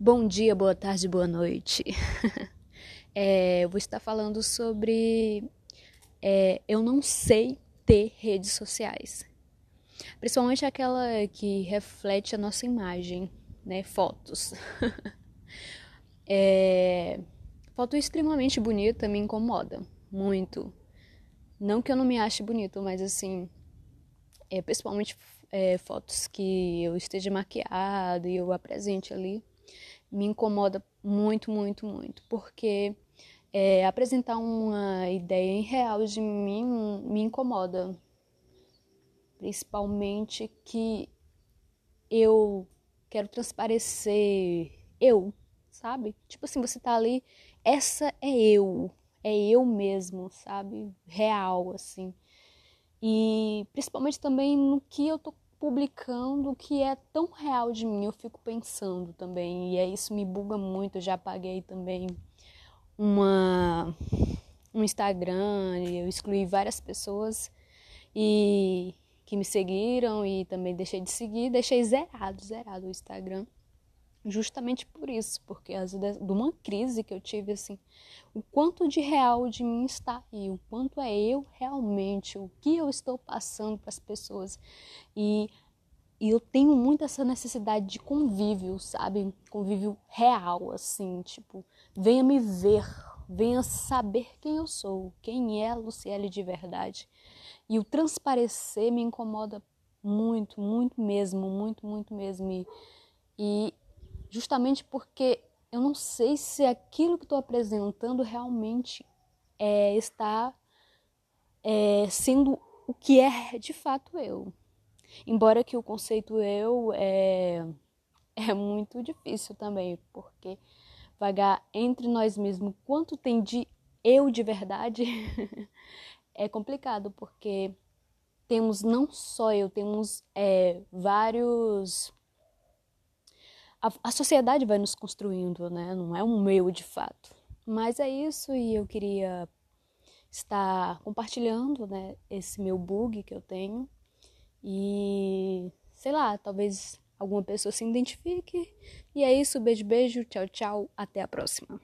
Bom dia, boa tarde, boa noite. é, eu vou estar falando sobre é, eu não sei ter redes sociais, principalmente aquela que reflete a nossa imagem, né? Fotos. é, foto extremamente bonita me incomoda muito. Não que eu não me ache bonito, mas assim, é, principalmente é, fotos que eu esteja maquiado e eu apresente ali me incomoda muito, muito, muito, porque é, apresentar uma ideia irreal de mim me incomoda, principalmente que eu quero transparecer eu, sabe? Tipo assim, você tá ali, essa é eu, é eu mesmo, sabe? Real, assim. E principalmente também no que eu tô publicando o que é tão real de mim, eu fico pensando também, e é isso me buga muito, eu já apaguei também uma um Instagram, eu excluí várias pessoas e que me seguiram e também deixei de seguir, deixei zerado, zerado o Instagram justamente por isso, porque às vezes de uma crise que eu tive assim, o quanto de real de mim está aí, o quanto é eu realmente, o que eu estou passando para as pessoas. E, e eu tenho muito essa necessidade de convívio, sabe? Convívio real, assim, tipo, venha me ver, venha saber quem eu sou, quem é a Luciele de verdade. E o transparecer me incomoda muito, muito mesmo, muito, muito mesmo. E, e justamente porque eu não sei se aquilo que estou apresentando realmente é, está é, sendo o que é de fato eu. Embora que o conceito eu é, é muito difícil também, porque vagar entre nós mesmos quanto tem de eu de verdade é complicado, porque temos não só eu, temos é, vários a, a sociedade vai nos construindo, né? Não é um meu de fato. Mas é isso e eu queria estar compartilhando, né, esse meu bug que eu tenho e sei lá, talvez alguma pessoa se identifique. E é isso, beijo, beijo, tchau, tchau, até a próxima.